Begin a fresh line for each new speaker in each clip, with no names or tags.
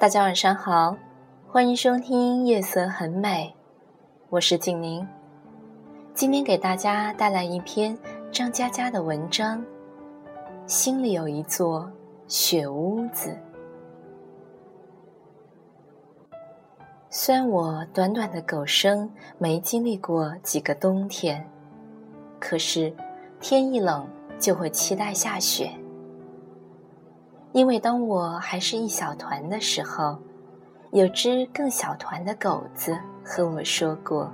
大家晚上好，欢迎收听《夜色很美》，我是景宁。今天给大家带来一篇张嘉佳的文章，《心里有一座雪屋子》。虽然我短短的狗生没经历过几个冬天，可是天一冷就会期待下雪。因为当我还是一小团的时候，有只更小团的狗子和我说过：“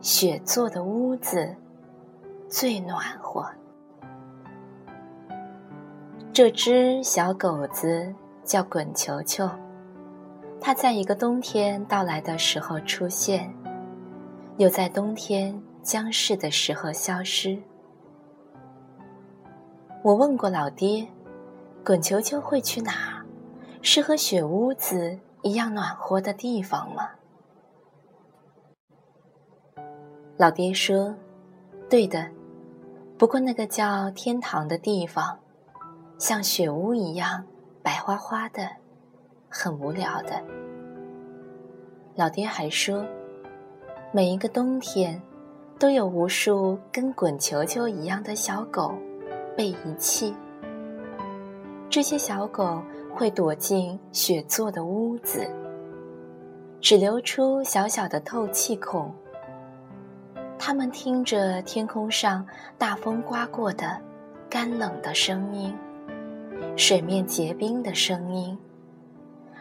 雪做的屋子最暖和。”这只小狗子叫滚球球，它在一个冬天到来的时候出现，又在冬天将逝的时候消失。我问过老爹。滚球球会去哪？是和雪屋子一样暖和的地方吗？老爹说：“对的，不过那个叫天堂的地方，像雪屋一样白花花的，很无聊的。”老爹还说：“每一个冬天，都有无数跟滚球球一样的小狗被遗弃。”这些小狗会躲进雪做的屋子，只留出小小的透气孔。它们听着天空上大风刮过的干冷的声音，水面结冰的声音，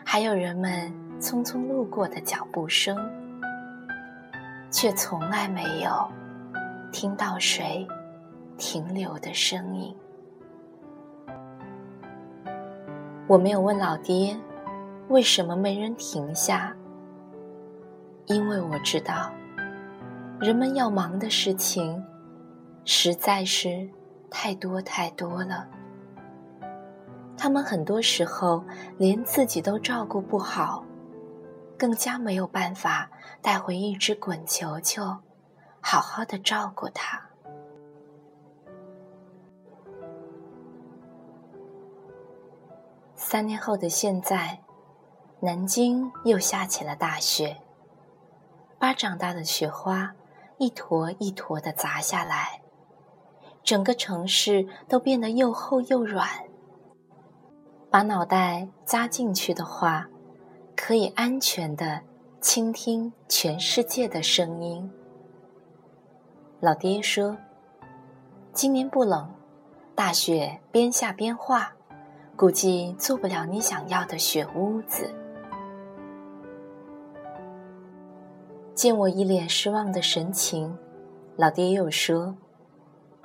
还有人们匆匆路过的脚步声，却从来没有听到谁停留的声音。我没有问老爹，为什么没人停下？因为我知道，人们要忙的事情实在是太多太多了。他们很多时候连自己都照顾不好，更加没有办法带回一只滚球球，好好的照顾它。三年后的现在，南京又下起了大雪。巴掌大的雪花一坨一坨的砸下来，整个城市都变得又厚又软。把脑袋扎进去的话，可以安全的倾听全世界的声音。老爹说：“今年不冷，大雪边下边化。”估计做不了你想要的雪屋子。见我一脸失望的神情，老爹又说：“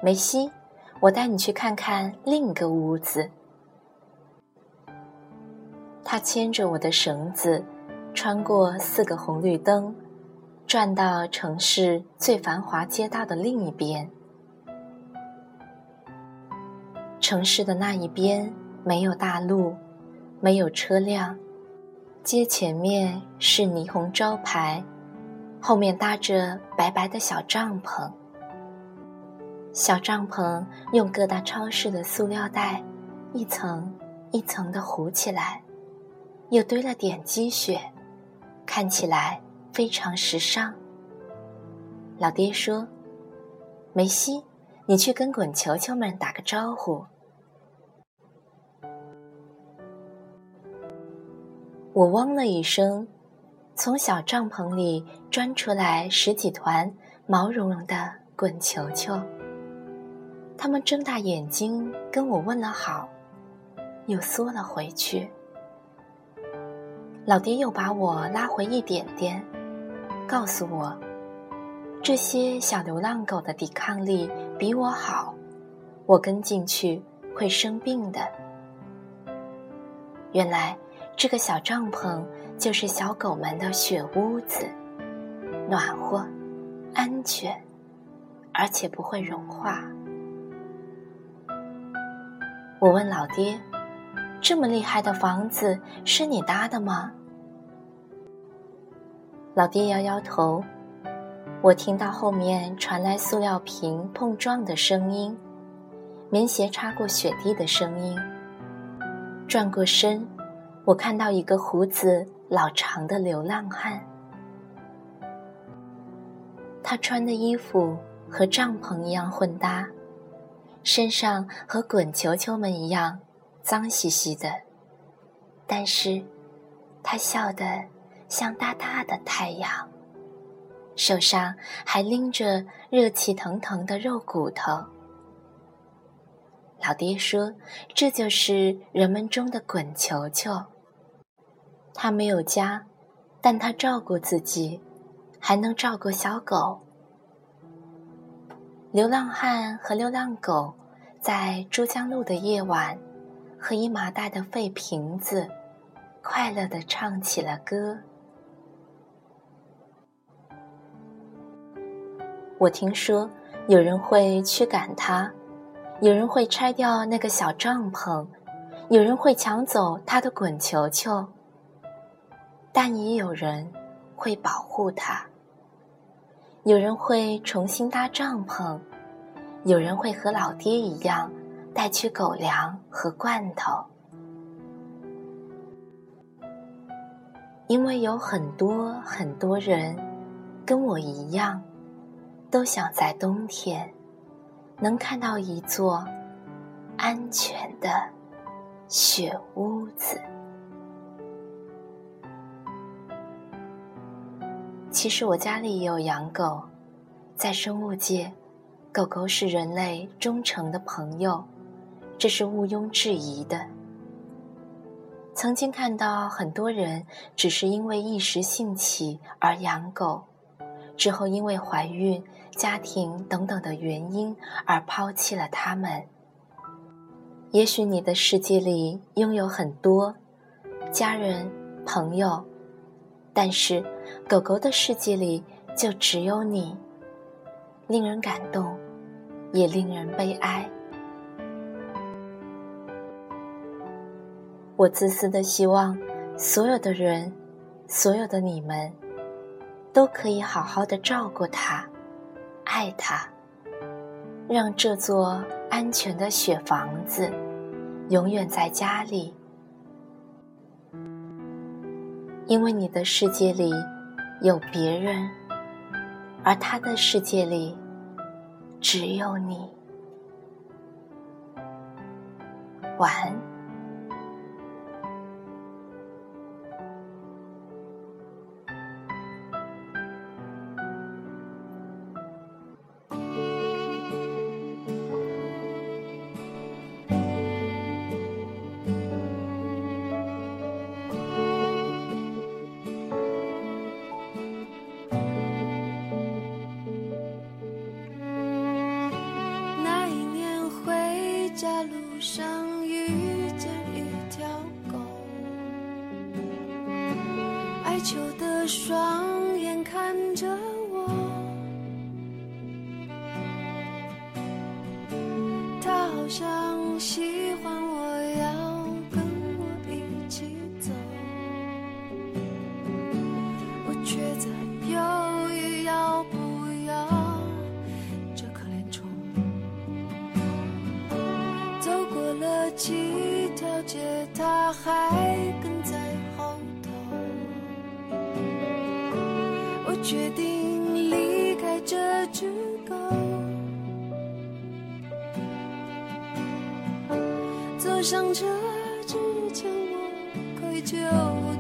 梅西，我带你去看看另一个屋子。”他牵着我的绳子，穿过四个红绿灯，转到城市最繁华街道的另一边。城市的那一边。没有大路，没有车辆，街前面是霓虹招牌，后面搭着白白的小帐篷。小帐篷用各大超市的塑料袋一层一层的糊起来，又堆了点积雪，看起来非常时尚。老爹说：“梅西，你去跟滚球球们打个招呼。”我汪了一声，从小帐篷里钻出来十几团毛茸茸的滚球球。他们睁大眼睛跟我问了好，又缩了回去。老爹又把我拉回一点点，告诉我，这些小流浪狗的抵抗力比我好，我跟进去会生病的。原来。这个小帐篷就是小狗们的雪屋子，暖和、安全，而且不会融化。我问老爹：“这么厉害的房子是你搭的吗？”老爹摇摇头。我听到后面传来塑料瓶碰撞的声音，棉鞋擦过雪地的声音，转过身。我看到一个胡子老长的流浪汉，他穿的衣服和帐篷一样混搭，身上和滚球球们一样脏兮兮的，但是，他笑得像大大的太阳，手上还拎着热气腾腾的肉骨头。老爹说：“这就是人们中的滚球球。他没有家，但他照顾自己，还能照顾小狗。流浪汉和流浪狗在珠江路的夜晚，和一麻袋的废瓶子，快乐地唱起了歌。我听说有人会驱赶它。”有人会拆掉那个小帐篷，有人会抢走他的滚球球，但也有人会保护它。有人会重新搭帐篷，有人会和老爹一样带去狗粮和罐头，因为有很多很多人跟我一样，都想在冬天。能看到一座安全的雪屋子。其实我家里也有养狗，在生物界，狗狗是人类忠诚的朋友，这是毋庸置疑的。曾经看到很多人只是因为一时兴起而养狗，之后因为怀孕。家庭等等的原因而抛弃了他们。也许你的世界里拥有很多家人、朋友，但是狗狗的世界里就只有你，令人感动，也令人悲哀。我自私的希望，所有的人，所有的你们，都可以好好的照顾它。爱它，让这座安全的雪房子永远在家里，因为你的世界里有别人，而他的世界里只有你。晚安。
秋的双眼看着我，他好像喜欢我，要跟我一起走，我却在犹豫要不要这可怜虫。走过了几条街，他还决定离开这只狗，坐上车之前，我愧疚。